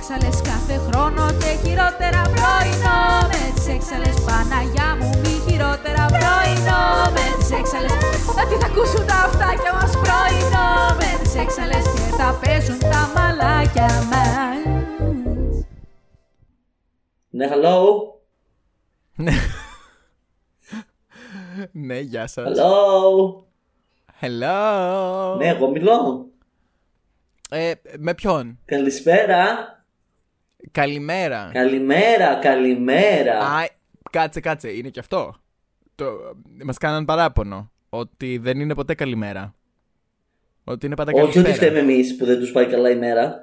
έξαλες κάθε χρόνο και χειρότερα πρωινό Μες τις έξαλες Παναγιά μου μη χειρότερα πρωινό Μες τις έξαλες να τι θα ακούσουν τα αυτάκια μας πρωινό Μες τις έξαλες και θα παίζουν τα μαλάκια μας Ναι, hello. Ναι, γεια σας. Hello. Hello. Ναι, εγώ μιλώ. Ε, με ποιον; Καλησπέρα. Καλημέρα. Καλημέρα, καλημέρα. Α, κάτσε, κάτσε. Είναι και αυτό. Το, μας κάναν παράπονο. Ότι δεν είναι ποτέ καλημέρα. Ότι είναι πάντα Όχι καλησπέρα. ότι φταίμε εμείς που δεν τους πάει καλά η μέρα.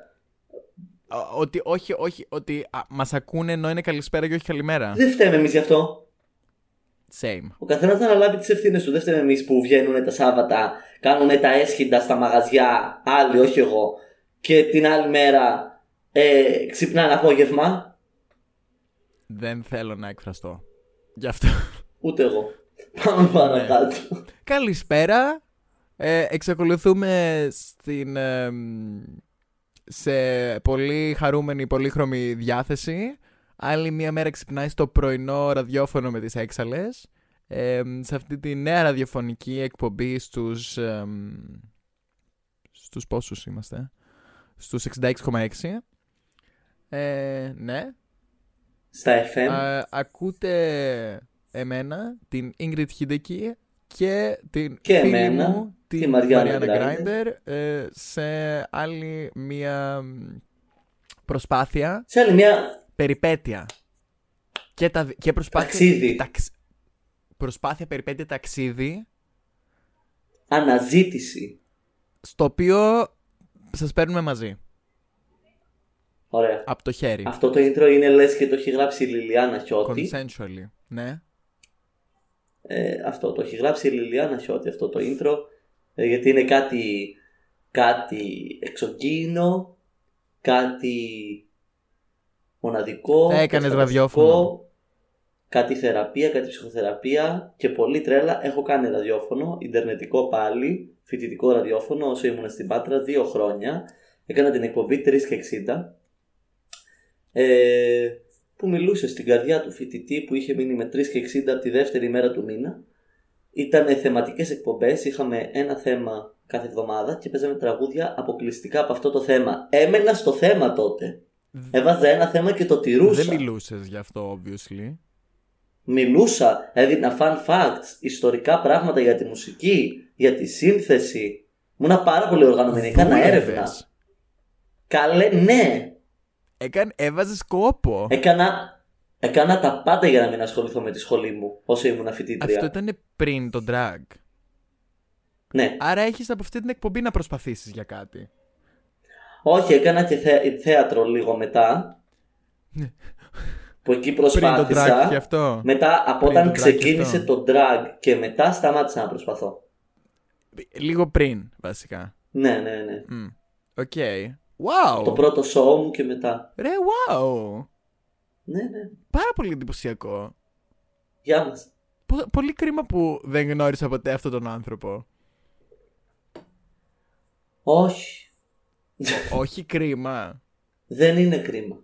Ο- Ότι, όχι, όχι. Ότι α, μας ακούνε ενώ είναι καλησπέρα και όχι καλημέρα. Δεν φταίμε εμείς γι' αυτό. Same. Ο καθένας θα αναλάβει τις ευθύνες του. Δεν φταίμε εμείς που βγαίνουν τα Σάββατα, κάνουν τα έσχυντα στα μαγαζιά. Άλλοι, όχι εγώ. Και την άλλη μέρα ε, ξυπνάνε απόγευμα. Δεν θέλω να εκφραστώ. Γι' αυτό. Ούτε εγώ. Πάμε παρακάτω. Καλησπέρα. Ε, εξακολουθούμε στην, ε, μ, σε πολύ χαρούμενη, πολύχρωμη διάθεση. Άλλη μία μέρα ξυπνάει στο πρωινό ραδιόφωνο με τις έξαλες. Ε, μ, σε αυτή τη νέα ραδιοφωνική εκπομπή στους... ε, μ, στους πόσους είμαστε; Στους 66,6. Ε, ναι, Στα FM. Α, ακούτε εμένα, την Ingrid Hideki και την Και φίλη εμένα, μου, τη την Μαριάννα Μαριάννα Grinder. Γκράιντερ, ε, σε άλλη μία μ, προσπάθεια, Σε άλλη μια περιπέτεια. Και, τα, δι- και προσπάθεια... Ταξίδι. ταξ- προσπάθεια, περιπέτεια, ταξίδι, αναζήτηση. στο οποίο σας παίρνουμε μαζί, Ωραία. από το χέρι. Αυτό το intro είναι λες και το έχει γράψει η Λιλιάνα Χιώτη. Consensually, ναι. Ε, αυτό το έχει γράψει η Λιλιάνα Χιώτη αυτό το intro. ε, γιατί είναι κάτι, κάτι εξωγήινο, κάτι μοναδικό. Έκανες καταστατικό, ραδιόφωνο. Κάτι θεραπεία, κάτι ψυχοθεραπεία και πολύ τρέλα. Έχω κάνει ραδιόφωνο, ιντερνετικό πάλι, φοιτητικό ραδιόφωνο όσο ήμουν στην Πάτρα δύο χρόνια. Έκανα την εκπομπή 3 και 60 ε, που μιλούσε στην καρδιά του φοιτητή που είχε μείνει με 3 και 60 από τη δεύτερη μέρα του μήνα. Ήταν θεματικές εκπομπές, είχαμε ένα θέμα κάθε εβδομάδα και παίζαμε τραγούδια αποκλειστικά από αυτό το θέμα. Έμενα στο θέμα τότε. Έβαζα ένα θέμα και το τηρούσα. Δεν μιλούσες γι' αυτό, obviously. Μιλούσα, έδινα fun facts, ιστορικά πράγματα για τη μουσική, για τη σύνθεση. Ήμουνα πάρα πολύ οργανωμένη, έκανα Δούλευες. έρευνα. Καλέ, ναι. Έκανε, έβαζες κόπο. Έκανα, έκανα τα πάντα για να μην ασχοληθώ με τη σχολή μου όσο ήμουν φοιτήτρια. Αυτό ήταν πριν το drag. Ναι. Άρα έχεις από αυτή την εκπομπή να προσπαθήσεις για κάτι. Όχι, έκανα και θε- θέατρο λίγο μετά. που εκεί Ναι. Πριν το drag προσπάθησα. και αυτό. Μετά από Πριν όταν το drag και ξεκίνησε αυτό. το drag και μετά σταμάτησα να προσπαθώ. Λίγο πριν, βασικά. Ναι, ναι, ναι. Μμ. Οκ. Wow. Το πρώτο show μου και μετά. Ρε, wow. Ναι, ναι. Πάρα πολύ εντυπωσιακό. Γεια μας. Πο- πολύ κρίμα που δεν γνώρισα ποτέ αυτόν τον άνθρωπο. Όχι. Όχι κρίμα. Δεν είναι κρίμα.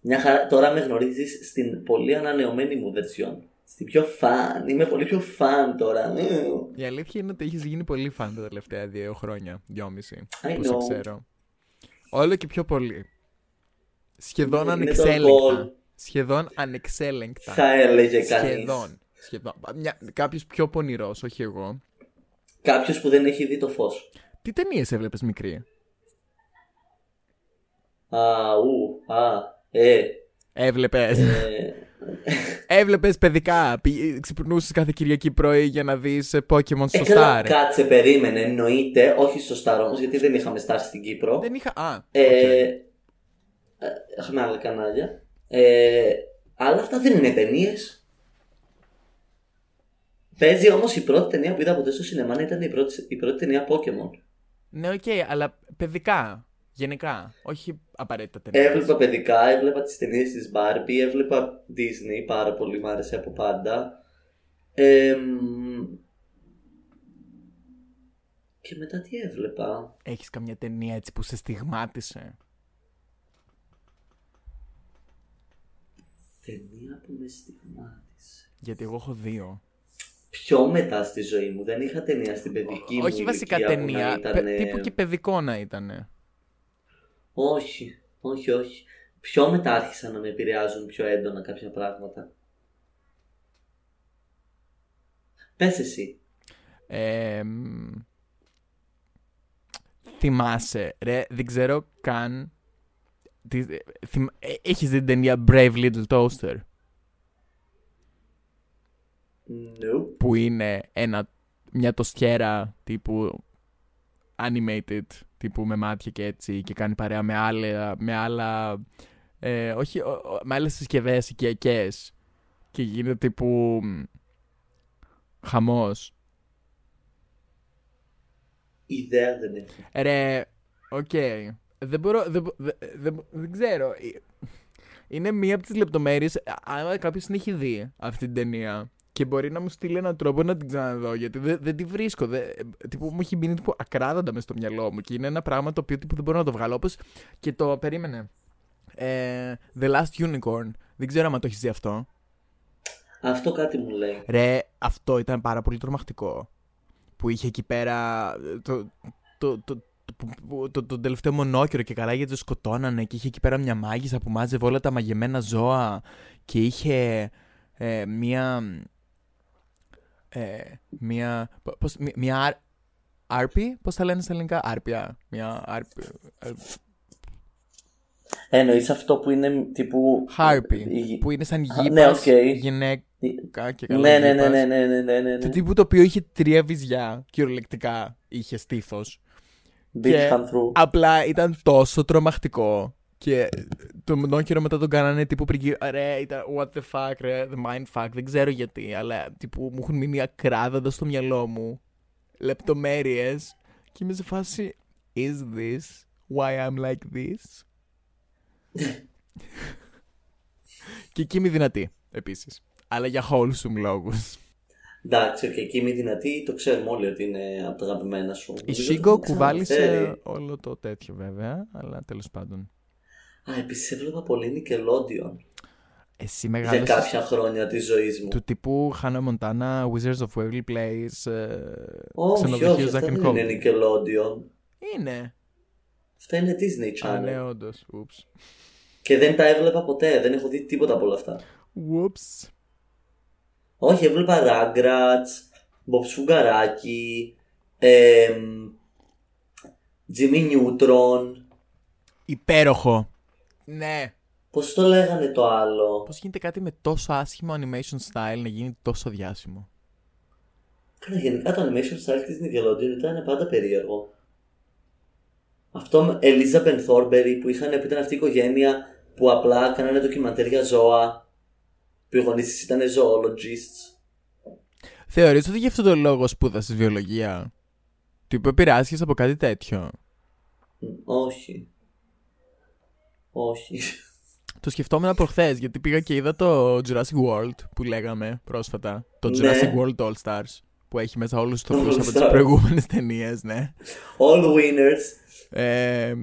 Μια χαρά, τώρα με γνωρίζεις στην πολύ ανανεωμένη μου βερσιόν. Στην πιο φαν. Είμαι πολύ πιο φαν τώρα. Η αλήθεια είναι ότι έχεις γίνει πολύ φαν τα τελευταία δύο χρόνια. Δυόμιση. I Που σε know. ξέρω. Όλο και πιο πολύ. Σχεδόν Είναι το ανεξέλεγκτα. goal. Σχεδόν ανεξέλεγκτα. Θα έλεγε κανείς. Σχεδόν. Σχεδόν. Μια, κάποιος πιο πονηρός, όχι εγώ. Κάποιος που δεν έχει δει το φως. Τι ταινίες έβλεπες μικρή; Α, ου, α, ε, Έβλεπες. ε, Έβλεπες παιδικά. Ξυπνούσες κάθε Κυριακή πρωί για να δεις Pokémon στο Έκανα, Star. κάτσε, περίμενε, εννοείται, όχι στο Star όμως, γιατί δεν είχαμε Star στην Κύπρο. Δεν είχα. Α, Ε, οκ. ε, Έχουμε άλλα κανάλια. Ε, αλλά αυτά δεν είναι ταινίες. Παίζει όμως η πρώτη ταινία που είδα ποτέ στο σινεμά ήταν η πρώτη, η πρώτη ταινία Pokémon. Ναι, οκ, αλλά παιδικά. Γενικά, όχι απαραίτητα ταινίες. Έβλεπα παιδικά, έβλεπα τις ταινίες της Barbie, έβλεπα Disney πάρα πολύ, μου άρεσε από πάντα. Και μετά τι έβλεπα; Έχεις καμιά ταινία έτσι που σε στιγμάτισε; Ταινία που με στιγμάτισε. Γιατί εγώ έχω δύο πιο μετά στη ζωή μου. Δεν είχα ταινία στην παιδική Ό, μου. Όχι βασικά ταινία. Ήτανε... Τύπου και παιδικό να ήταν. Όχι, όχι, όχι. Πιο μετά άρχισαν να με επηρεάζουν πιο έντονα κάποια πράγματα. Πες εσύ. Ε, μ, θυμάσαι, ρε, δεν ξέρω καν. τι- ε, θυμ- ε, Έχεις δει την ταινία Brave Little Toaster; No. που είναι ένα, μια τοστιέρα τύπου animated τύπου με μάτια και έτσι και κάνει παρέα με άλλα, με άλλα ε, όχι, ο- ο- με άλλες συσκευές οικιακές και γίνεται τύπου μ, χαμός Ιδέα δεν έχω. Ρε, οκ. Δεν μπορώ. Δεν, μπο- δε- δεν, δεν ξέρω. Ε, Είναι μία από τις λεπτομέρειες. Αν κάποιος την έχει δει αυτή την ταινία και μπορεί να μου στείλει έναν τρόπο να την ξαναδώ, γιατί δεν, δεν τη βρίσκω. Δεν, τύπου, μου έχει μείνει τύπου ακράδαντα μες στο μυαλό μου και είναι ένα πράγμα το οποίο τύπου, δεν μπορώ να το βγάλω. Όπως και το περίμενε. Ε, The Last Unicorn. Δεν ξέρω αν το έχεις δει αυτό. Αυτό κάτι μου λέει. Ρε, αυτό ήταν πάρα πολύ τρομακτικό. Που είχε εκεί πέρα το, το, το, το, που- το, το τελευταίο μονόκερο και καλά γιατί το σκοτώνανε και είχε εκεί πέρα μια μάγισσα που μάζευε όλα τα μαγεμένα ζώα και είχε ε, μία ε, μία πο- πώς, μία, μία άρ- άρπη, πώς τα λένε στα ελληνικά, άρπια, μία άρπη, ε, Εννοείς αυτό που είναι τύπου... harpy, η- που είναι σαν Α, ναι, γύπας, οκ. γυναίκα και καλά Ναι, ναι, ναι, γήπας. ναι, ναι, ναι, ναι, ναι. Το τύπου το οποίο είχε τρία βυζιά, κυριολεκτικά είχε στήθος. Big και- hand through. Απλά ήταν τόσο τρομακτικό. Και το μονόκυρο μετά τον κάνανε τύπου πριν γύρω- Ρε, ήταν what the fuck, ρε, the mind fuck. Δεν ξέρω γιατί, αλλά τύπου μου έχουν μείνει ακράδαντα στο μυαλό μου. Λεπτομέρειες. Και είμαι σε φάση, is this why I'm like this? και εκεί είμαι δυνατή, επίσης. Αλλά για wholesome λόγους. Εντάξει, οκ, και είμαι δυνατή, το ξέρουμε όλοι ότι είναι από τα αγαπημένα σου. Η Νομίζω το Σίγκο έχουμε κουβάλισε ξαναφέρει. όλο το τέτοιο βέβαια, αλλά τέλος πάντων. Α, επίσης έβλεπα πολύ Nickelodeon Εσύ για μεγάλωσες κάποια χρόνια της ζωής μου. του τύπου Hannah Montana, Wizards of Waverly Place, ε, Όχι, ξενοδοχείο όχι, Zack αυτά and δεν Cody. είναι Nickelodeon. Είναι. Αυτά είναι Disney Α, Channel. ναι, όντως. Oops. Και δεν τα έβλεπα ποτέ, δεν έχω δει τίποτα από όλα αυτά. Whoops. Όχι, έβλεπα Rugrats, Bob Σφουγγαράκι, εμ, Jimmy Neutron. Υπέροχο. Ναι. Πώς το λέγανε το άλλο; Πώς γίνεται κάτι με τόσο άσχημο animation style να γίνει τόσο διάσημο; Καλά, γενικά το animation style της Nickelodeon ήταν πάντα περίεργο. Αυτό με Elizabeth Thornberry που, είχαν, που ήταν αυτή η οικογένεια που απλά κάνανε ντοκιμαντέρ για ζώα. Που οι γονείς της ήταν zoologists. Θεωρείς ότι γι' αυτόν τον λόγο σπούδασες βιολογία; Τύπου επηρεάστηκες από κάτι τέτοιο. Μ, Όχι. Όχι. Το σκεφτόμουν προχθές γιατί πήγα και είδα το Jurassic World που λέγαμε πρόσφατα. Το Ναι. Jurassic World All Stars που έχει μέσα όλους τους All ηθοποιούς από τις Stars. προηγούμενες ταινίες, ναι. All winners. Ε,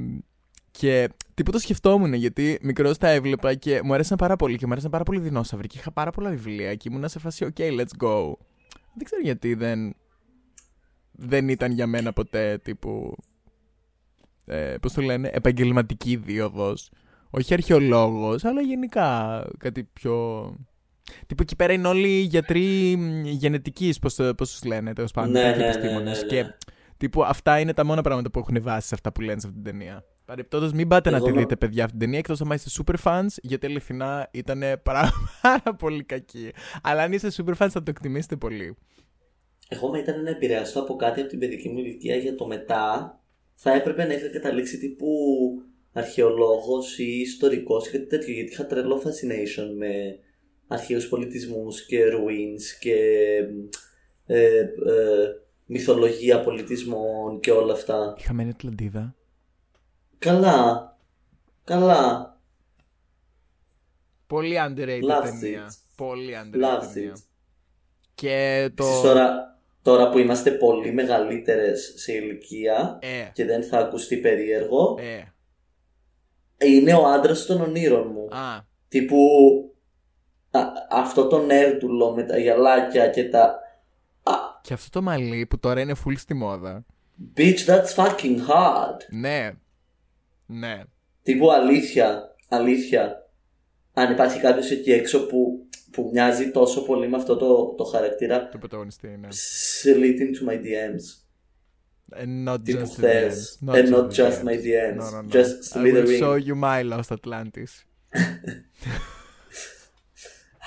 και τίποτα σκεφτόμουν γιατί μικρός τα έβλεπα και μου άρεσαν πάρα πολύ και μου άρεσαν πάρα πολύ δεινόσαυροι και είχα πάρα πολλά βιβλία και ήμουν σε φάση OK, let's go. Δεν ξέρω γιατί δεν, δεν ήταν για μένα ποτέ τύπου, ε, πώς το λένε, επαγγελματική δίωδος. Όχι αρχαιολόγος, αλλά γενικά κάτι πιο... Τύπου εκεί πέρα είναι όλοι οι γιατροί μ, γενετικής, πώς, το- πώς τους λένε, τέλος πάντων, Ναι, κάποιοι ναι, ναι, επιστήμονες. ναι, ναι. Και Τύπου αυτά είναι τα μόνα πράγματα που έχουν βάσει σε αυτά που λένε σε αυτή την ταινία. Παρεπτόντως, μην πάτε να Εγώ τη νο- δείτε, παιδιά, αυτή την ταινία εκτός αν είστε super fans, γιατί αληθινά ήταν πάρα, πάρα πολύ κακή. Αλλά αν είστε super fans, θα το εκτιμήσετε πολύ. Εγώ με ήταν να επηρεαστώ από κάτι από την παιδική μου ηλικία για το μετά. Θα έπρεπε να είχα καταλήξει τύπου αρχαιολόγος ή ιστορικός ή κάτι τέτοιο γιατί είχα τρελό fascination με αρχαίους πολιτισμούς και ruins και ε, ε, μυθολογία πολιτισμών και όλα αυτά. Η χαμένη Ατλαντίδα. Καλά. Καλά. Πολύ underrated Loves ταινία. it. Πολύ underrated Loves ταινία. it. Και το. Εσείς τώρα, τώρα που είμαστε πολύ μεγαλύτερες σε ηλικία Ε, και δεν θα ακουστεί περίεργο, ε. είναι ο άντρας των ονείρων μου. Α, Τύπου α, αυτό το νέρτουλο με τα γυαλάκια και τα... Α, Και αυτό το μαλλί που τώρα είναι full στη μόδα. bitch, that's fucking hard. Ναι. Ναι. Τύπου αλήθεια, αλήθεια. Αν υπάρχει κάποιος εκεί έξω που, που μοιάζει τόσο πολύ με αυτό το, το χαρακτήρα, Το πρωταγωνιστή είναι. slid into my DMs. And not Τύπου just the χθες. DMs. And not the just DMs. my DMs. No, no, no. Just I will slithering. show you my Lost Atlantis.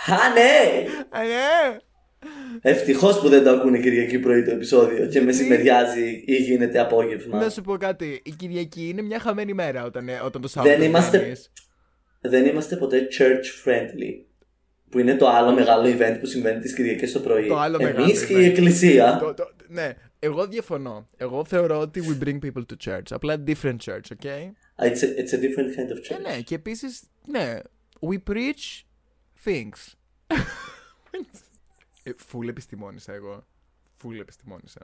Α, ναι! Α, ναι! Ευτυχώς που δεν το ακούνε Κυριακή πρωί το επεισόδιο και μεσημεριάζει ή γίνεται απόγευμα. Να σου πω κάτι. Η Κυριακή είναι μια χαμένη μέρα όταν, ε, όταν το Δεν Σάββατο είμαστε- βγαίνεις. Δεν είμαστε ποτέ church friendly. Που είναι το άλλο μεγάλο event που συμβαίνει τις Κυριακές το πρωί. Το άλλο μεγάλο Εμείς και event. η Εκκλησία. Το- το- ναι, εγώ διαφωνώ. Εγώ θεωρώ ότι we bring people to church. Απλά different church, okay? It's a, it's a different kind of Και church. ναι, και επίσης, ναι, we preach things. ε, full επιστημόνησα εγώ. Full επιστημόνησα.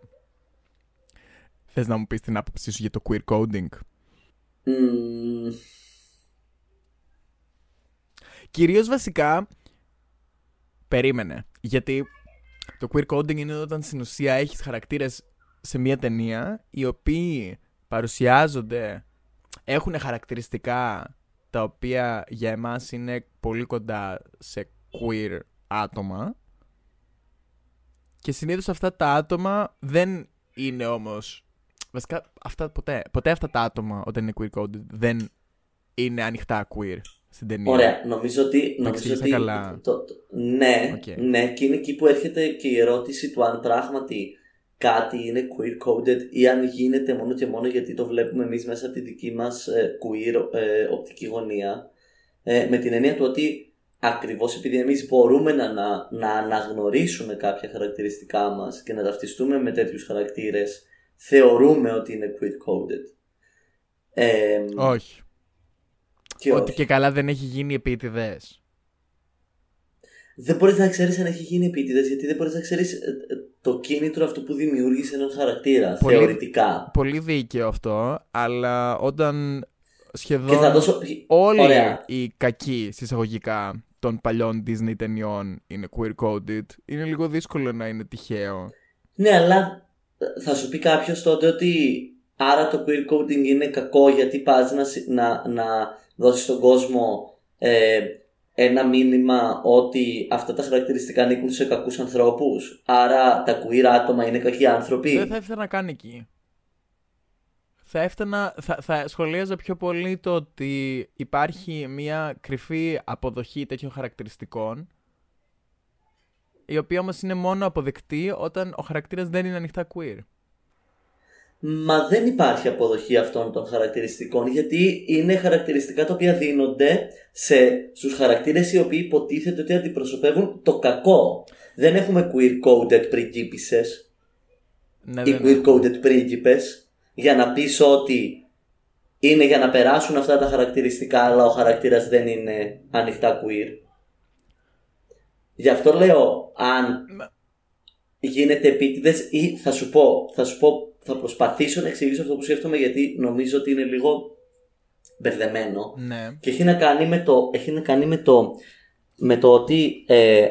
Θες να μου πεις την άποψή σου για το queer coding; Μμμ, Κυρίως βασικά, περίμενε. Γιατί το queer coding είναι όταν στην ουσία έχεις χαρακτήρες σε μια ταινία οι οποίοι παρουσιάζονται, έχουν χαρακτηριστικά τα οποία για εμάς είναι πολύ κοντά σε queer άτομα και συνήθως αυτά τα άτομα δεν είναι όμως βασικά αυτά ποτέ, ποτέ αυτά τα άτομα όταν είναι queer coded δεν είναι ανοιχτά queer στην ταινία. Ωραία, νομίζω ότι. Νομίζω εξήγησα ότι καλά. Το, το- ναι, Οκ. ναι, και είναι εκεί που έρχεται και η ερώτηση του αν πράγματι κάτι είναι queer coded ή αν γίνεται μόνο και μόνο γιατί το βλέπουμε εμείς μέσα από τη δική μας ε, queer ε, οπτική γωνία. Ε, με την έννοια του ότι ακριβώς επειδή εμείς μπορούμε να, να, να αναγνωρίσουμε κάποια χαρακτηριστικά μας και να ταυτιστούμε με τέτοιους χαρακτήρες, θεωρούμε ότι είναι queer coded. Ε, Όχι. Και Ότι όχι. και καλά δεν έχει γίνει επίτηδες. Δεν μπορείς να ξέρεις αν έχει γίνει επίτηδες, γιατί δεν μπορείς να ξέρεις το κίνητρο αυτό που δημιούργησε έναν χαρακτήρα. Πολύ- Θεωρητικά. Πολύ δίκαιο αυτό, αλλά όταν σχεδόν Και θα δώσω. όλοι Ωραία. οι κακοί συσσαγωγικά των παλιών Disney ταινιών είναι queer coded, είναι λίγο δύσκολο να είναι τυχαίο. Ναι, αλλά θα σου πει κάποιος τότε ότι άρα το queer coding είναι κακό γιατί πας να, συ- να, να δώσεις στον κόσμο ε, ένα μήνυμα ότι αυτά τα χαρακτηριστικά ανήκουν σε κακούς ανθρώπους. Άρα τα queer άτομα είναι κακοί άνθρωποι. Δεν θα έφτανα καν εκεί. Θα έφτανα, θα, θα σχολίαζα πιο πολύ το ότι υπάρχει μια κρυφή αποδοχή τέτοιων χαρακτηριστικών η οποία όμως είναι μόνο αποδεκτή όταν ο χαρακτήρας δεν είναι ανοιχτά queer. Μα δεν υπάρχει αποδοχή αυτών των χαρακτηριστικών γιατί είναι χαρακτηριστικά τα οποία δίνονται σε, στους χαρακτήρες οι οποίοι υποτίθεται ότι αντιπροσωπεύουν το κακό. Δεν έχουμε queer coded πριγκίπισσες Ναι, ή δεν queer coded πρίγκιπες για να πεις ότι είναι για να περάσουν αυτά τα χαρακτηριστικά αλλά ο χαρακτήρας δεν είναι ανοιχτά queer. Γι' αυτό λέω αν Μα- γίνεται επίτηδες ή θα σου πω, θα σου πω, θα προσπαθήσω να εξηγήσω αυτό που σκέφτομαι γιατί νομίζω ότι είναι λίγο μπερδεμένο Ναι. και έχει να κάνει με το, έχει να κάνει με το, με το ότι ε,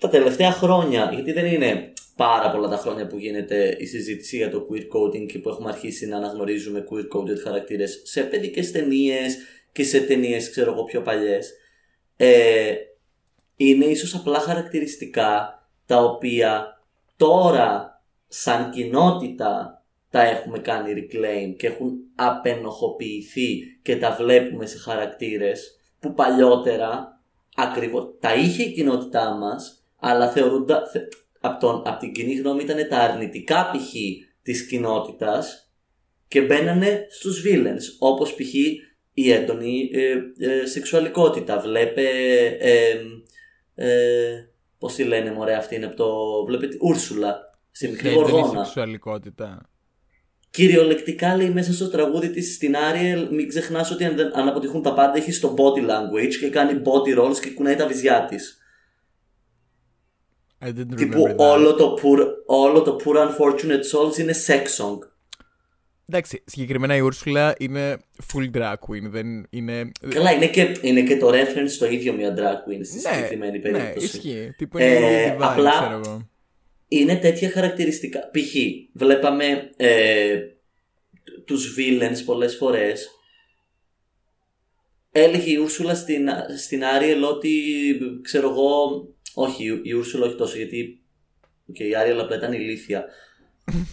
τα τελευταία χρόνια, γιατί δεν είναι πάρα πολλά τα χρόνια που γίνεται η συζήτηση για το queer coding και που έχουμε αρχίσει να αναγνωρίζουμε queer coded χαρακτήρες σε παιδικές ταινίες και σε ταινίες ξέρω εγώ πιο παλιές ε, είναι ίσως απλά χαρακτηριστικά τα οποία τώρα σαν κοινότητα τα έχουμε κάνει reclaim και έχουν απενοχοποιηθεί και τα βλέπουμε σε χαρακτήρες που παλιότερα ακριβώς τα είχε η κοινότητά μας αλλά θεωρούντα, θε, από, τον, απ' την κοινή γνώμη ήταν τα αρνητικά π.χ. της κοινότητας και μπαίνανε στους villains όπως π.χ. η έντονη ε, ε, σεξουαλικότητα βλέπε ε, ε, πώς τη λένε μωρέ αυτή είναι από το βλέπε τη Ούρσουλα στη μικρή Έντονη γοργόνα σεξουαλικότητα. Κυριολεκτικά λέει μέσα στο τραγούδι της στην Άριελ μην ξεχνάς ότι αν, δεν- αν αποτυχούν τα πάντα έχει στο body language και κάνει body rolls και κουνάει τα βυζιά της. I didn't Τύπου remember that. όλο το, poor, όλο το Poor Unfortunate Souls είναι sex song. Εντάξει, συγκεκριμένα η Ούρσουλα είναι full drag queen. Δεν είναι... Καλά, είναι και, είναι και το reference στο ίδιο μια drag queen στη Ναι, συγκεκριμένη ναι, περίπτωση. ισχύει. Τύπου είναι Ε, η Divine, απλά- ξέρω εγώ. Είναι τέτοια χαρακτηριστικά. Π.χ. βλέπαμε ε, τους villains πολλές φορές. Έλεγε η Ούρσουλα στην, στην Άριελ ότι, ξέρω εγώ, όχι η- η Ούρσουλα όχι τόσο γιατί και η Άριελ απλά ήταν ηλίθια.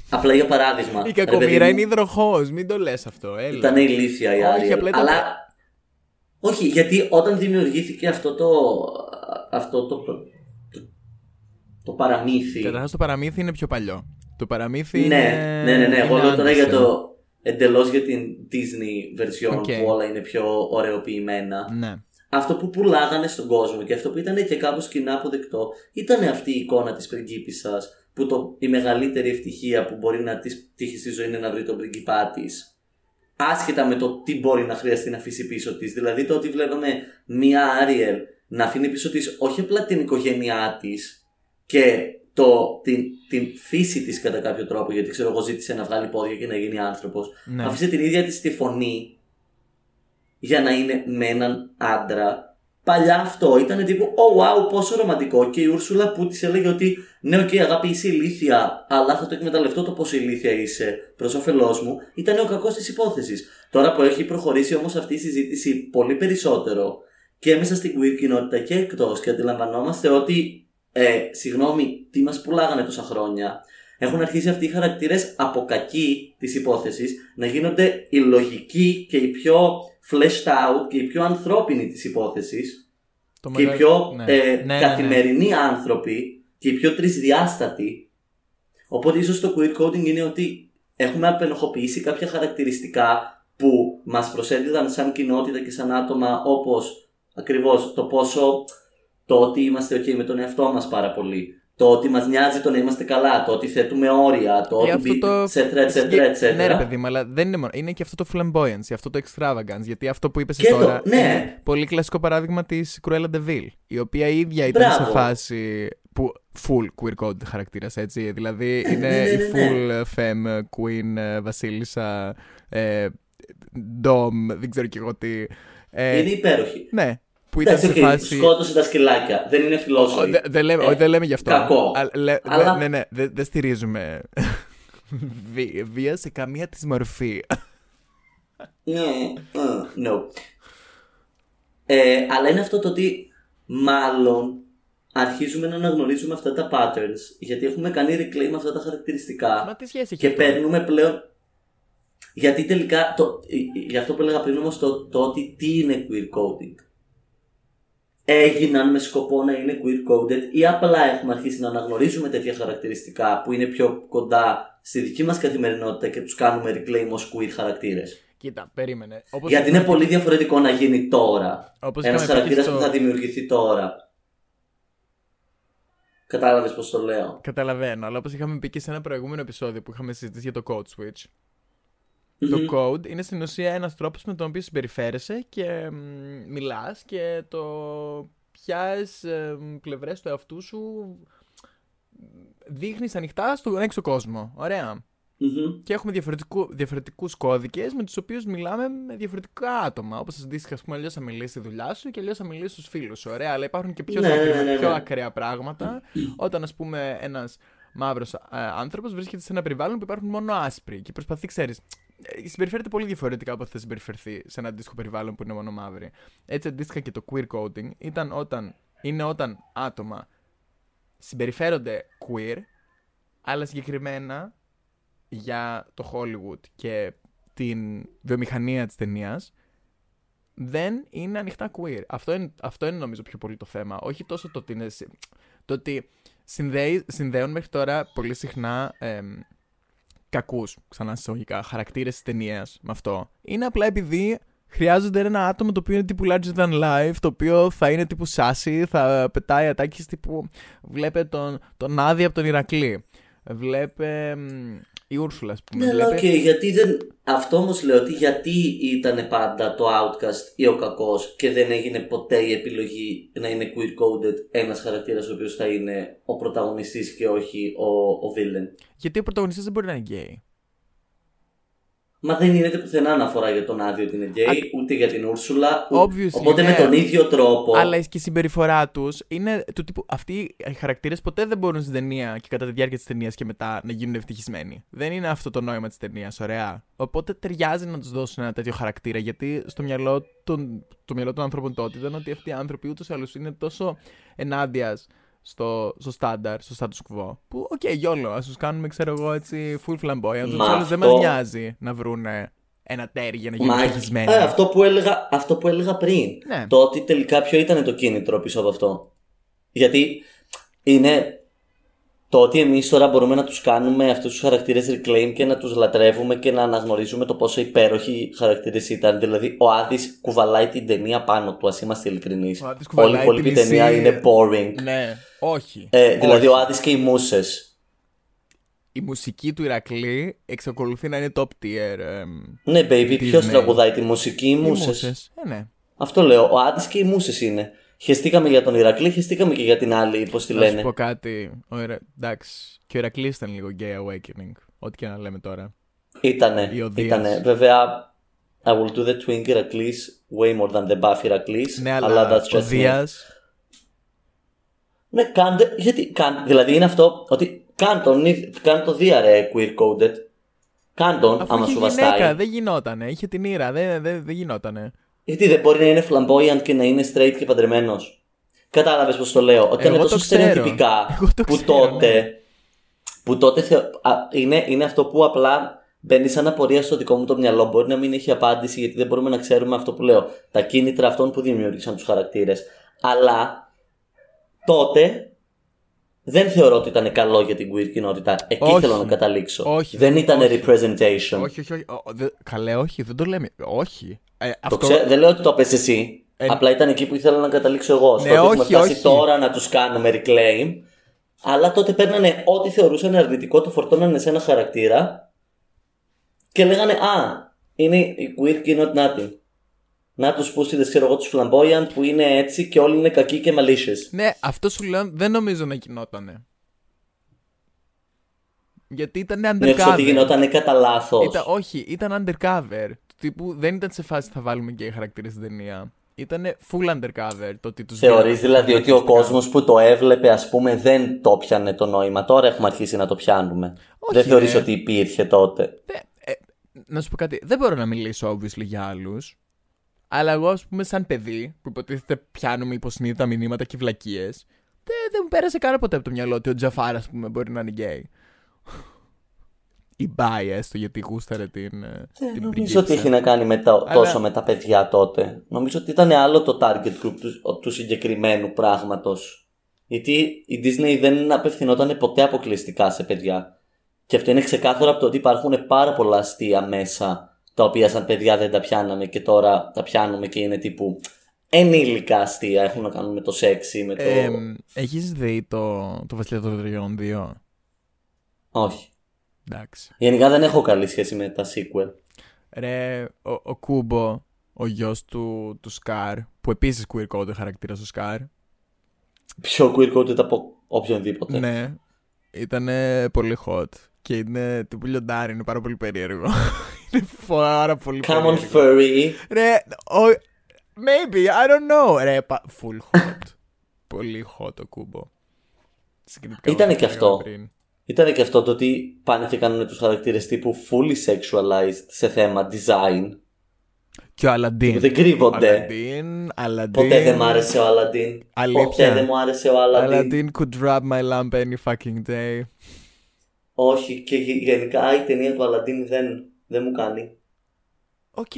απλά για παράδειγμα. Η ρε παιδί κακομοίρα μου, είναι υδροχόος, μην το λες αυτό, έλα. Ήταν ηλίθια η Όχι, Άριελ. απλά ήταν- Αλλά όχι, γιατί όταν δημιουργήθηκε αυτό το, αυτό το, το, το παραμύθι. Καταρχάς το παραμύθι είναι πιο παλιό. Το παραμύθι Ναι, είναι... ναι, ναι, ναι. Εγώ είναι λέω τώρα για Andersen. το εντελώς για την Disney version Οκ. που όλα είναι πιο ωραιοποιημένα. Ναι. Αυτό που πουλάγανε στον κόσμο και αυτό που ήταν και κάπως κοινά αποδεκτό ήταν αυτή η εικόνα της πριγκίπισσας που το, η μεγαλύτερη ευτυχία που μπορεί να της τύχει στη ζωή είναι να βρει τον πριγκιπά της. Άσχετα με το τι μπορεί να χρειαστεί να αφήσει πίσω της. Δηλαδή το ότι βλέπαμε μία Άριελ να αφήνει πίσω της όχι απλά την οικογένειά της και το, την, την φύση της κατά κάποιο τρόπο γιατί ξέρω εγώ ζήτησε να βγάλει πόδια και να γίνει άνθρωπος ναι. άφησε την ίδια της τη φωνή για να είναι με έναν άντρα. Παλιά αυτό ήταν τύπου, oh wow, πόσο ρομαντικό. Και η Ούρσουλα που της έλεγε ότι, ναι, οκ, αγάπη, είσαι ηλίθια, αλλά θα το εκμεταλλευτώ το πόσο ηλίθια είσαι προς όφελός μου, ήταν ο κακός της υπόθεσης. Τώρα που έχει προχωρήσει όμως αυτή η συζήτηση πολύ περισσότερο και μέσα στην queer κοινότητα και εκτός και αντιλαμβανόμαστε ότι, ε, συγγνώμη, τι μας πουλάγανε τόσα χρόνια, έχουν αρχίσει αυτοί οι χαρακτήρες από κακοί της υπόθεσης να γίνονται οι λογικοί και οι πιο fleshed out και οι πιο ανθρώπινοι της υπόθεσης Το και οι μεγάλο- πιο ναι. ε, Ναι, ναι, ναι. καθημερινοί άνθρωποι και οι πιο τρισδιάστατοι. Οπότε ίσως το queer coding είναι ότι έχουμε απενοχοποιήσει κάποια χαρακτηριστικά που μας προσέδιδαν σαν κοινότητα και σαν άτομα όπως ακριβώς το πόσο το ότι είμαστε ok με τον εαυτό μας πάρα πολύ το ότι μας νοιάζει το να είμαστε καλά, το ότι θέτουμε όρια, το Και ότι αυτό το- etc, etc, Συγκε- etc. Ναι, ρε παιδί μου, αλλά δεν είναι μόνο. Είναι και αυτό το flamboyance, αυτό το extravagance. Γιατί αυτό που είπες Και το- τώρα ναι. είναι πολύ κλασικό παράδειγμα της Cruella de Vil. Η οποία η ίδια ήταν σε Μπράβο. φάση που full queer coded χαρακτήρας, έτσι. Δηλαδή είναι ναι, ναι, η ναι. full femme queen, ε, βασίλισσα, ε, dom, δεν ξέρω κι εγώ τι. Ε, Είναι υπέροχη. Ναι, που ήταν Εντάξει, σε οκ, φάση. σκότωσε τα σκυλάκια. Δεν είναι Ω, φιλόσοφη. δε- Δεν λέμε, Ε, όχι, δεν λέμε γι' αυτό. κακό. Α, λέ- Αλλά- δε- Ναι, ναι, δεν δεν στηρίζουμε βί- βία σε καμία της μορφή. Ναι, ε, no. Ε, αλλά είναι αυτό το ότι μάλλον αρχίζουμε να αναγνωρίζουμε αυτά τα patterns γιατί έχουμε κάνει reclaim αυτά τα χαρακτηριστικά Μα τι σχέση έχει και αυτό; παίρνουμε πλέον. Γιατί τελικά, το, γι' αυτό που έλεγα πριν όμως το, το ότι τι είναι queer coding. Έγιναν με σκοπό να είναι queer coded ή απλά έχουμε αρχίσει να αναγνωρίζουμε τέτοια χαρακτηριστικά που είναι πιο κοντά στη δική μας καθημερινότητα και τους κάνουμε reclaim ως queer χαρακτήρες. Κοίτα, περίμενε. Όπως Γιατί είχαμε είναι πολύ διαφορετικό να γίνει τώρα. Όπως Ένας είχαμε πει και χαρακτήρας στο- που θα δημιουργηθεί τώρα. Κατάλαβες πώς το λέω. Καταλαβαίνω, αλλά όπως είχαμε πει και σε ένα προηγούμενο επεισόδιο που είχαμε συζητήσει για το code switch. Μμμ. Το code είναι στην ουσία ένας τρόπος με τον οποίο συμπεριφέρεσαι και μ, μιλάς και το ποιες ε, μ, πλευρές του εαυτού σου δείχνεις ανοιχτά στον έξω κόσμο. Ωραία. Μμμ. Και έχουμε διαφορετικού, διαφορετικούς κώδικες με τους οποίους μιλάμε με διαφορετικά άτομα. Όπως αντίστοιχα, ας πούμε, αλλιώς θα μιλήσεις στη δουλειά σου και αλλιώς θα μιλήσεις στους φίλους σου. Ωραία, αλλά υπάρχουν και πιο, Ναι, ναι, συγκεκριμένα- ναι, ναι. πιο ακραία πράγματα. όταν, ας πούμε, ένας μαύρος ε, άνθρωπος βρίσκεται σε ένα περιβάλλον που υπάρχουν μόνο άσπροι και προσπαθεί, ξέρεις, ε, συμπεριφέρεται πολύ διαφορετικά από ό,τι θα συμπεριφερθεί σε ένα αντίστοιχο περιβάλλον που είναι μόνο μαύροι. Έτσι, αντίστοιχα και το queer coding ήταν όταν, είναι όταν άτομα συμπεριφέρονται queer, αλλά συγκεκριμένα για το Hollywood και την βιομηχανία της ταινίας δεν είναι ανοιχτά queer. Αυτό είναι, αυτό είναι νομίζω πιο πολύ το θέμα. Όχι τόσο το ότι είναι... συ- Το ότι συνδέει, συνδέουν μέχρι τώρα πολύ συχνά εμ, κακούς, ξανά σε εισαγωγικά, χαρακτήρες της ταινίας με αυτό. Είναι απλά επειδή χρειάζονται ένα άτομο το οποίο είναι τύπου larger than life, το οποίο θα είναι τύπου sassy, θα πετάει ατάκες τύπου... Βλέπε τον, τον Άδη από τον Ηρακλή. Βλέπε μ, η Ούρσουλα, ας πούμε. Ναι, αλλά Βλέπε... οκ, γιατί δεν. Αυτό όμως λέω ότι γιατί ήταν πάντα το outcast ή ο κακός και δεν έγινε ποτέ η επιλογή να είναι queer coded ένας χαρακτήρας ο οποίος θα είναι ο πρωταγωνιστής και όχι ο, ο villain. Γιατί ο πρωταγωνιστής δεν μπορεί να είναι gay; Μα δεν είναι πουθενά αναφορά για τον Άδη ότι είναι γκέι, ούτε για την Ούρσουλα. ου- Obviously, Οπότε ναι. με τον ίδιο τρόπο. Αλλά και η συμπεριφορά τους είναι του τύπου. Αυτοί οι χαρακτήρες ποτέ δεν μπορούν στην ταινία και κατά τη διάρκεια της ταινίας και μετά να γίνουν ευτυχισμένοι. Δεν είναι αυτό το νόημα της ταινίας, ωραία. Οπότε ταιριάζει να τους δώσουν ένα τέτοιο χαρακτήρα γιατί στο μυαλό των, το μυαλό των ανθρώπων τότε ήταν ότι αυτοί οι άνθρωποι ούτως ή άλλως είναι τόσο ενάντια στο, στο στάνταρ, στο status quo. Που, οκ, yolo, ας τους κάνουμε, ξέρω εγώ, έτσι, full flamboyant. Τους Μα άλλους δεν μας αυτό- νοιάζει να βρούνε ένα ταίρι για να γίνουν Μα, ευτυχισμένοι. ε, αυτό, που έλεγα, αυτό που έλεγα πριν. Ναι. Το ότι τελικά ποιο ήταν το κίνητρο πίσω από αυτό. Γιατί είναι το ότι εμείς τώρα μπορούμε να τους κάνουμε αυτούς τους χαρακτήρες reclaim και να τους λατρεύουμε και να αναγνωρίζουμε το πόσο υπέροχοι χαρακτήρες ήταν. Δηλαδή, ο Άδης κουβαλάει την ταινία πάνω του, ας είμαστε ειλικρινείς. Ο Άδης Όλη η κουβαλάει υπόλοιπη τη μισή- ταινία είναι boring. Ναι, όχι. Ε, δηλαδή, Όχι. ο Άδης και οι μουσε. η μουσική του Ηρακλή εξακολουθεί να είναι top tier. εμ, Ναι, baby, ποιος Disney. τραγουδάει τη μουσική, οι οι μουσε. μουσες. Ε, ναι. Αυτό λέω. Ο Άδης και οι μουσε είναι. Χεστήκαμε για τον Ηρακλή, χεστήκαμε και για την άλλη, πώς τη Να σου λένε. πω κάτι. Ο Ηρα... Εντάξει. Και ο Ηρακλής ήταν λίγο gay awakening. Ό,τι και να λέμε τώρα. Ήτανε, Ή ο Δίας. ήτανε. Βέβαια, I will do the twink Heracles way more than the buff Heracles. Ναι, αλλά, that's ο just me. Δίας... Ναι, κάντε, γιατί, κάν, δηλαδή είναι αυτό ότι κάν τον, ήθ- κάν το Δία ρε queer coded. Κάν τον, Αφού άμα είχε σου γυναίκα, βαστάει. δεν γινότανε. Είχε την ήρα, δεν, δεν, δεν γινότανε. Γιατί δεν μπορεί να είναι flamboyant και να είναι straight και παντρεμένος. Κατάλαβες πώς το λέω. Ότι Εγώ ήταν το τόσο ξέρω. στερεοτυπικά Εγώ το που ξέρω, τότε. ναι. Που τότε θεω... α, είναι, είναι αυτό που απλά μπαίνει σαν απορία στο δικό μου το μυαλό. Μπορεί να μην έχει απάντηση γιατί δεν μπορούμε να ξέρουμε αυτό που λέω. Τα κίνητρα αυτών που δημιούργησαν τους χαρακτήρες. Αλλά τότε δεν θεωρώ ότι ήταν καλό για την queer κοινότητα. Εκεί Όχι. θέλω να καταλήξω. Όχι, δεν δεν- ήταν όχι. representation. Όχι, όχι, όχι. Ο- ο- δε- Καλέ, όχι, δεν το λέμε. Όχι. Ε, Το αυτό... ξέ- Δεν λέω ότι το έπες εσύ. Ε, Απλά ήταν εκεί που ήθελα να καταλήξω εγώ. Στο Ναι, ότι έχουμε όχι, φτάσει όχι. τώρα να τους κάνουμε reclaim. Αλλά τότε παίρνανε ό,τι θεωρούσαν αρνητικό, το φορτώνανε σε ένα χαρακτήρα και λέγανε Α, είναι η queer και not nothing. Να τους πούστιδε, ξέρω εγώ, τους flamboyant που είναι έτσι και όλοι είναι κακοί και malicious. Ναι, αυτό σου λέω δεν νομίζω να γινότανε. Γιατί ήταν Νιώθεις ότι undercover. γινόταν κατά λάθος. Ήταν, όχι, ήταν undercover. Του τύπου δεν ήταν σε φάση θα βάλουμε και χαρακτήρες στην ταινία. Ήταν full undercover το ότι τους Θεωρείς δηλαδή ότι ο κόσμος που το έβλεπε ας πούμε δεν το πιάνε το νόημα. Τώρα έχουμε αρχίσει να το πιάνουμε. Όχι, δεν θεωρείς ρε. ότι υπήρχε τότε; Ε, να σου πω κάτι. Δεν μπορώ να μιλήσω obviously για άλλους. Αλλά εγώ, ας πούμε, σαν παιδί που υποτίθεται πιάνουμε υποσυνείδητα μηνύματα και βλακίε, δεν, δεν μου πέρασε καν ποτέ από το μυαλό ότι ο Τζαφάρα, ας πούμε, μπορεί να είναι γκέι. Η Μπάι, έστω γιατί γούσταρε την. ε, Δεν την νομίζω πριγκίπισσα. ότι έχει να κάνει με τα, Αλλά- τόσο με τα παιδιά τότε. Νομίζω ότι ήταν άλλο το target group του, του συγκεκριμένου πράγματος. Γιατί η Disney δεν απευθυνόταν ποτέ αποκλειστικά σε παιδιά. Και αυτό είναι ξεκάθαρο από το ότι υπάρχουν πάρα πολλά αστεία μέσα τα οποία σαν παιδιά δεν τα πιάναμε και τώρα τα πιάνουμε και είναι τύπου ενήλικα αστεία. Έχουν να κάνουν με το σεξι, με το. Ε, έχεις δει το, το Βασιλιά των Δραγιών 2. Όχι. Εντάξει. Γενικά δεν έχω καλή σχέση με τα sequel. Ρε, ο, ο Κούμπο, ο γιος του, του Σκάρ, που επίσης queer code χαρακτήρας στο Σκάρ, Πιο queer coded από οποιονδήποτε. ναι, ήταν πολύ hot. Και είναι τύπου λιοντάρι, είναι πάρα πολύ περίεργο. είναι πάρα πολύ Come on περίεργο. furry. Ρε, ο, maybe, I don't know. Ρε, πα, full hot. πολύ hot ο Κούμπο. Συγκριτικά με Ήτανε αυτό και που λέγαμε αυτό. πριν. Ήταν και αυτό το ότι πάνε και κάνουν τους χαρακτήρες τύπου fully sexualized σε θέμα design. Και ο Αλαντίν. Δεν κρύβονται. Aladdin, Aladdin. Ποτέ δεν μ' άρεσε ο Aladdin. Αλήθεια. Ποτέ δεν μου άρεσε ο Aladdin. Aladdin could drop my lamp any fucking day. Όχι, και γε- γενικά η ταινία του Aladdin δεν, δεν μου κάνει. Οκ.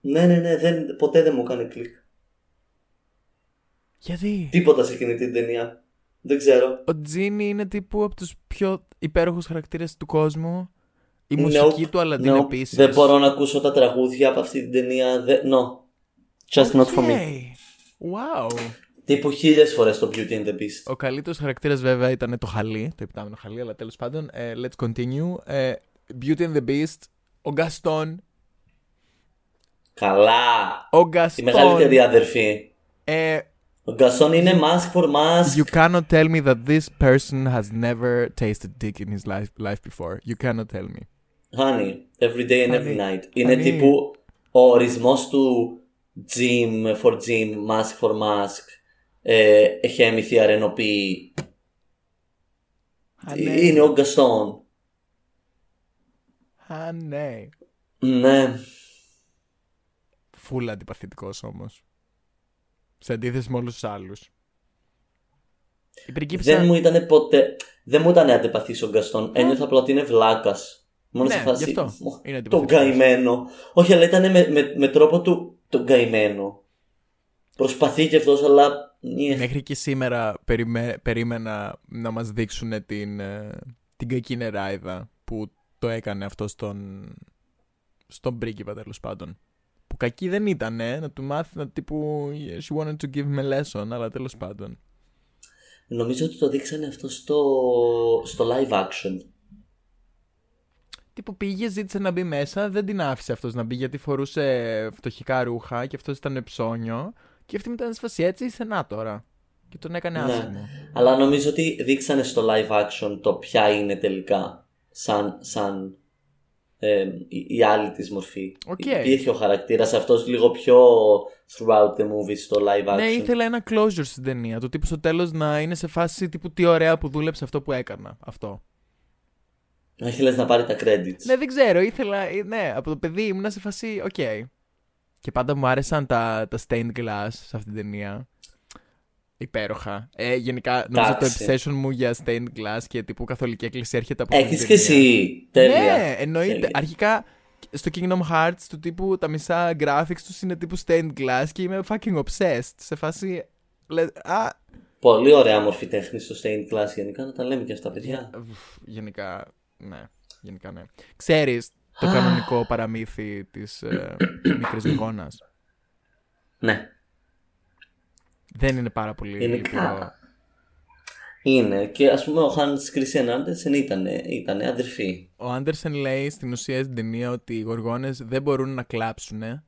Ναι, ναι, ναι, δεν, ποτέ δεν μου κάνει κλικ. Γιατί; Τίποτα σε εκείνη την ταινία. Δεν ξέρω. Ο Τζίνι είναι τύπου από τους πιο υπέροχους χαρακτήρες του κόσμου. Η Nope, μουσική του Aladdin nope. επίσης. Δεν μπορώ να ακούσω τα τραγούδια από αυτή την ταινία. Δεν, no. Just not for me. Οκ. Wow. Τύπου χίλιες φορές το Beauty and the Beast. Ο καλύτερος χαρακτήρας βέβαια ήταν το χαλί, το ιπτάμενο χαλί, αλλά τέλος πάντων, ε, let's continue. Ε, Beauty and the Beast, ο Γκαστόν, Καλά. ο Η Γκαστόν. μεγαλύτερη αδερφή. Ε, Ο Γκαστόν είναι masc for masc. you cannot tell me that this person has never tasted dick in his life, life before. You cannot tell me. Honey, every day and every Honey. night. Είναι Honey. τύπου ο ορισμός του gym for gym, mask for mask, ε, χέμηθη αρενοπή. Α, ναι. Είναι ο Γκαστόν. Α, ναι. Ναι. Φούλα αντιπαθητικός όμως. Σε αντίθεση με όλους τους άλλους. Η πριγκίπισσα... Δεν μου ήταν ποτέ. Δεν μου ήταν αντιπαθής ο Γκαστόν. Ένιωθα απλά ότι είναι βλάκας. Μόνο Ναι, σε φάση. γι' αυτό «Μω, είναι Τον αντιπαθητικός. καημένο. Όχι, αλλά ήταν με, με, με τρόπο του τον καημένο. Προσπαθεί κι αυτός, αλλά. Νιε. Μέχρι και σήμερα περιμέ- περίμενα να μας δείξουν την, ε, την κακή νεράιδα που το έκανε αυτό στον, στον πρίγκιπα τέλος πάντων. Που κακή δεν ήταν, να του μάθει να τύπου she wanted to give me a lesson, αλλά τέλος πάντων. Νομίζω ότι το δείξανε αυτό στο, στο live action. Τύπου πήγε, ζήτησε να μπει μέσα, δεν την άφησε αυτός να μπει γιατί φορούσε φτωχικά ρούχα και αυτός ήταν ψώνιο και αυτή μετά ήταν σε φάση έτσι είσαι να τώρα. Και τον έκανε Ναι. άσχημο. Αλλά νομίζω ότι δείξανε στο live action το ποια είναι τελικά σαν, σαν ε, η, η άλλη της μορφή. Οκ. Υπήρχε ο χαρακτήρας αυτός λίγο πιο throughout the movie στο live action. Ναι, ήθελα ένα closure στην ταινία. Το τύπου στο τέλος να είναι σε φάση τύπου τι ωραία που δούλεψε αυτό που έκανα. Αυτό. Ήθελες να πάρει τα credits. Ναι, δεν ξέρω. Ήθελα. ε, Ναι, από το παιδί ήμουνα σε φάση. Οκ. Και πάντα μου άρεσαν τα, τα stained glass σε αυτήν την ταινία. Υπέροχα. Ε, γενικά, νομίζω το Εντάξει. obsession μου για stained glass και τύπου καθολική εκκλησία έρχεται από αυτήν Έχεις την και ταινία. εσύ. Τέλεια. Ναι, εννοείται. Τέλεια. Αρχικά στο Kingdom Hearts του τύπου τα μισά graphics τους είναι τύπου stained glass και είμαι fucking obsessed. Σε φάση. λες, α, Πολύ ωραία μορφή τέχνης στο stained glass γενικά να τα λέμε και αυτά παιδιά. Ουφ, Γενικά, ναι. Γενικά, ναι. Ξέρεις το κανονικό παραμύθι της ε, μικρής γογόνας. Ναι. Δεν είναι πάρα πολύ Είναι λυπηρό. κα- Είναι και ας πούμε ο Hans Christian Andersen ήταν, ήταν αδερφοί. Ο Άντερσεν λέει στην ουσία στην ταινία ότι οι γοργόνες δεν μπορούν να κλάψουνε.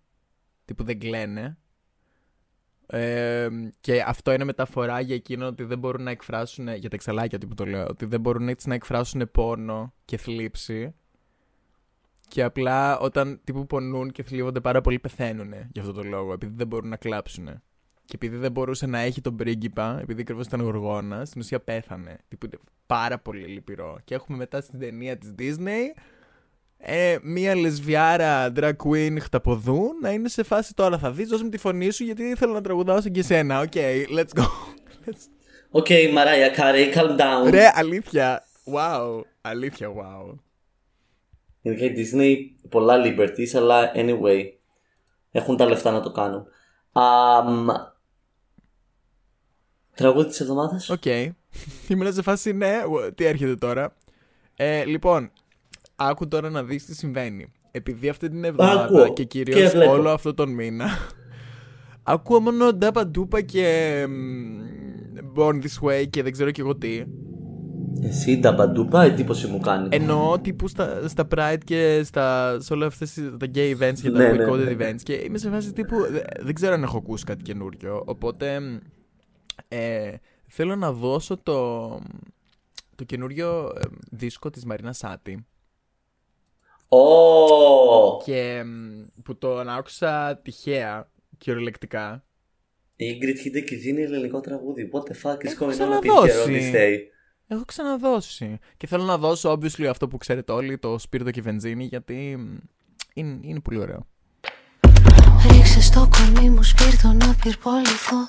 Τύπου δεν κλαίνε. Ε, και αυτό είναι μεταφορά για εκείνο ότι δεν μπορούν να εκφράσουν, για τα εξαλάκια τύπου το λέω, ότι δεν μπορούν έτσι να εκφράσουν πόνο και θλίψη. Και απλά όταν τύπου πονούν και θλίβονται πάρα πολύ πεθαίνουν γι' αυτό το λόγο, επειδή δεν μπορούν να κλάψουν. Και επειδή δεν μπορούσε να έχει τον πρίγκιπα, επειδή ακριβώς ήταν γοργόνας, στην ουσία πέθανε. Τύπου είναι πάρα πολύ λυπηρό. Και έχουμε μετά στην ταινία της Disney ε, μία λεσβιάρα drag queen χταποδού να είναι σε φάση τώρα θα δεις, δώσ' μου τη φωνή σου γιατί θέλω να τραγουδάω σαν και εσένα. Οκ, let's go. Let's- Οκ, Mariah Carey, calm down. Ρε, αλήθεια. Wow. Αλήθεια, wow. Γενικά η Disney πολλά liberties, αλλά anyway, έχουν τα λεφτά να το κάνουν. Αμ, τραγούδι της εβδομάδας. Οκ. Ήμουν σε φάση, ναι, wh- τι έρχεται τώρα. Ε, λοιπόν, άκου τώρα να δεις τι συμβαίνει. Επειδή αυτή την εβδομάδα Άκουω και και κυρίως βλέπω. όλο αυτό τον μήνα ακούω μόνο Ντάπα Ντούπα και μ, Born This Way και δεν ξέρω και εγώ τι. Εσύ νταμπαντούπα, εντύπωση μου κάνει. Εννοώ τύπου στα, στα Pride και στα, σε όλα αυτές τις- τα gay events και τα Ναι, ναι, boycotted ναι. events και είμαι σε φάση τύπου δε- δεν ξέρω αν έχω ακούσει κάτι καινούριο οπότε ε, θέλω να δώσω το, το καινούριο ε, δίσκο της Μαρίνα Σάτι Ω! και μ, που το άκουσα τυχαία κυριολεκτικά Η Ingrid Hideki δίνει ελληνικό τραγούδι. What the fuck is Έχω going on up in ξαναδώσει. here on this day? Έχω ξαναδώσει. Και θέλω να δώσω obviously αυτό που ξέρετε όλοι το σπίρτο και βενζίνη γιατί μ, είναι, είναι πολύ ωραίο. Ρίξε στο κορμί μου σπίρτο να πυρποληθώ.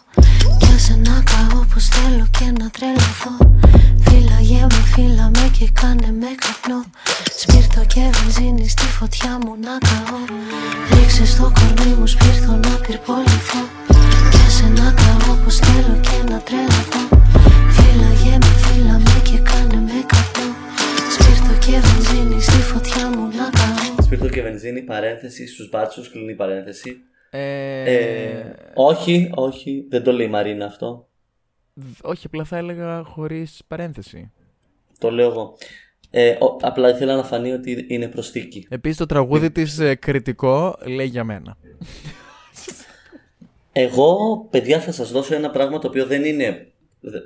Πιάσε να καώ πως θέλω και να τρελαθώ. Φύλαγε με, φύλα με και κάνε με καπνό. Σπίρτο και βενζίνη στη φωτιά μου να καώ. Ρίξε στο κορμί μου σπίρτο να πυρποληθώ. Πιάσε να καώ πως θέλω και να τρελαθώ και βενζίνη, παρένθεση στους μπάτσους, κλείνει παρένθεση. ε, Ε, όχι, όχι, δεν το λέει η Μαρίνα αυτό. Δ- Όχι, απλά θα έλεγα χωρίς παρένθεση. Το λέω εγώ. Ε, ο- απλά ήθελα να φανεί ότι είναι προσθήκη. Επίσης το τραγούδι της ε, κριτικό λέει για μένα. Εγώ, παιδιά, θα σας δώσω ένα πράγμα το οποίο δεν είναι... δε-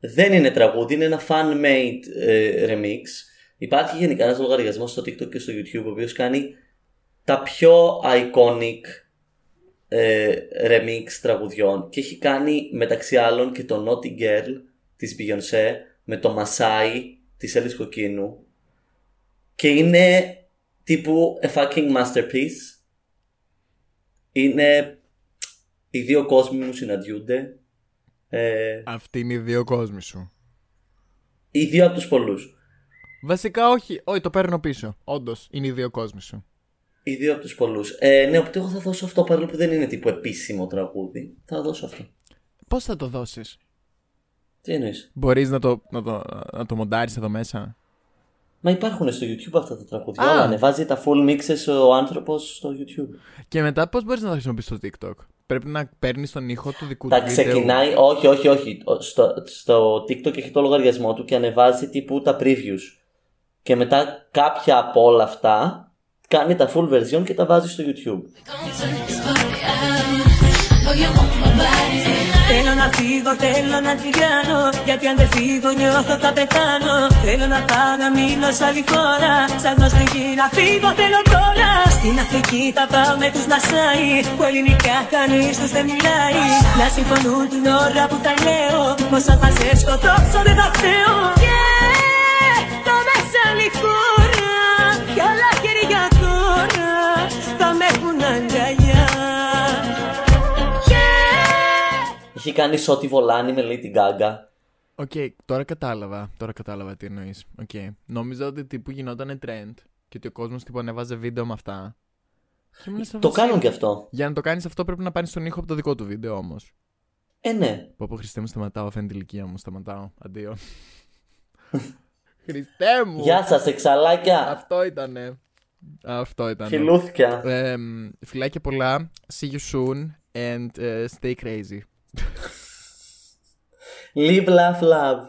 Δεν είναι τραγούδι, είναι ένα fan-made ε, remix. Υπάρχει γενικά ένας λογαριασμός στο TikTok και στο YouTube ο οποίος κάνει τα πιο iconic ε, remix τραγουδιών και έχει κάνει μεταξύ άλλων και το Naughty Girl της Beyoncé με το Masai της Έλλης Κοκκίνου και είναι τύπου a fucking masterpiece είναι οι δύο κόσμοι μου συναντιούνται ε, Αυτοί είναι οι δύο κόσμοι σου. οι δύο από τους πολλούς Βασικά όχι, όχι το παίρνω πίσω. Όντως είναι οι δύο κόσμοι σου. οι δύο από τους πολλούς ε, ναι οπότε εγώ θα δώσω αυτό παρόλο που δεν είναι τύπου επίσημο τραγούδι θα δώσω αυτό Πώς θα το δώσεις, τι εννοείς; Μπορείς να το, να το, να το μοντάρεις εδώ μέσα; Μα υπάρχουν στο YouTube αυτά τα τραγούδια. Α. Όλα ανεβάζει τα full mixes ο άνθρωπος στο YouTube. Και μετά πώς μπορείς να το χρησιμοποιήσεις στο TikTok; Πρέπει να παίρνεις τον ήχο του δικού Τα του βίντεο; ξεκινάει, όχι, όχι, όχι. Ο- Στο, στο TikTok έχει το λογαριασμό του και ανεβάζει τύπου τα previews. Και μετά κάποια από όλα αυτά κάνει τα full version και τα βάζει στο YouTube. Θέλω να φύγω, θέλω να την κάνω Γιατί αν δεν φύγω νιώθω θα πεθάνω. Θέλω να πάω να μείνω σε άλλη χώρα Σαν γνωστική να φύγω θέλω τώρα. Στην Αφρική θα πάω με τους Μασάι Που ελληνικά κανείς τους δεν μιλάει. Να συμφωνούν την ώρα που τα λέω Πως αν θα σε σκοτώσω δεν θα φταίω. Και το μέσα άλλη χώρα Κι άλλα χέρια τώρα Θα με έχουν αγκαλιά Yeah. Έχει κάνει ό,τι βολάνει με Lady Gaga. Οκ, τώρα κατάλαβα. Τώρα κατάλαβα τι εννοείς. Οκ. Νόμιζα ότι τύπου γινόταν trend και ότι ο κόσμος τύπου ανέβαζε βίντεο με αυτά. Και ήμουν σε Το φάση, κάνουν κι αυτό. Για να το κάνεις αυτό πρέπει να πάρεις τον ήχο από το δικό του βίντεο όμως. Ε, ναι. Πω πω Χριστέ μου σταματάω, φαίνεται η ηλικία μου, σταματάω. Αντίο. Χριστέ μου! Γεια σας, sexουλάκια. Αυτό ήτανε. Αυτό ήταν. Φιλούθια. Ε, φιλάκια πολλά. See you soon and uh, stay crazy. Live, laugh, love.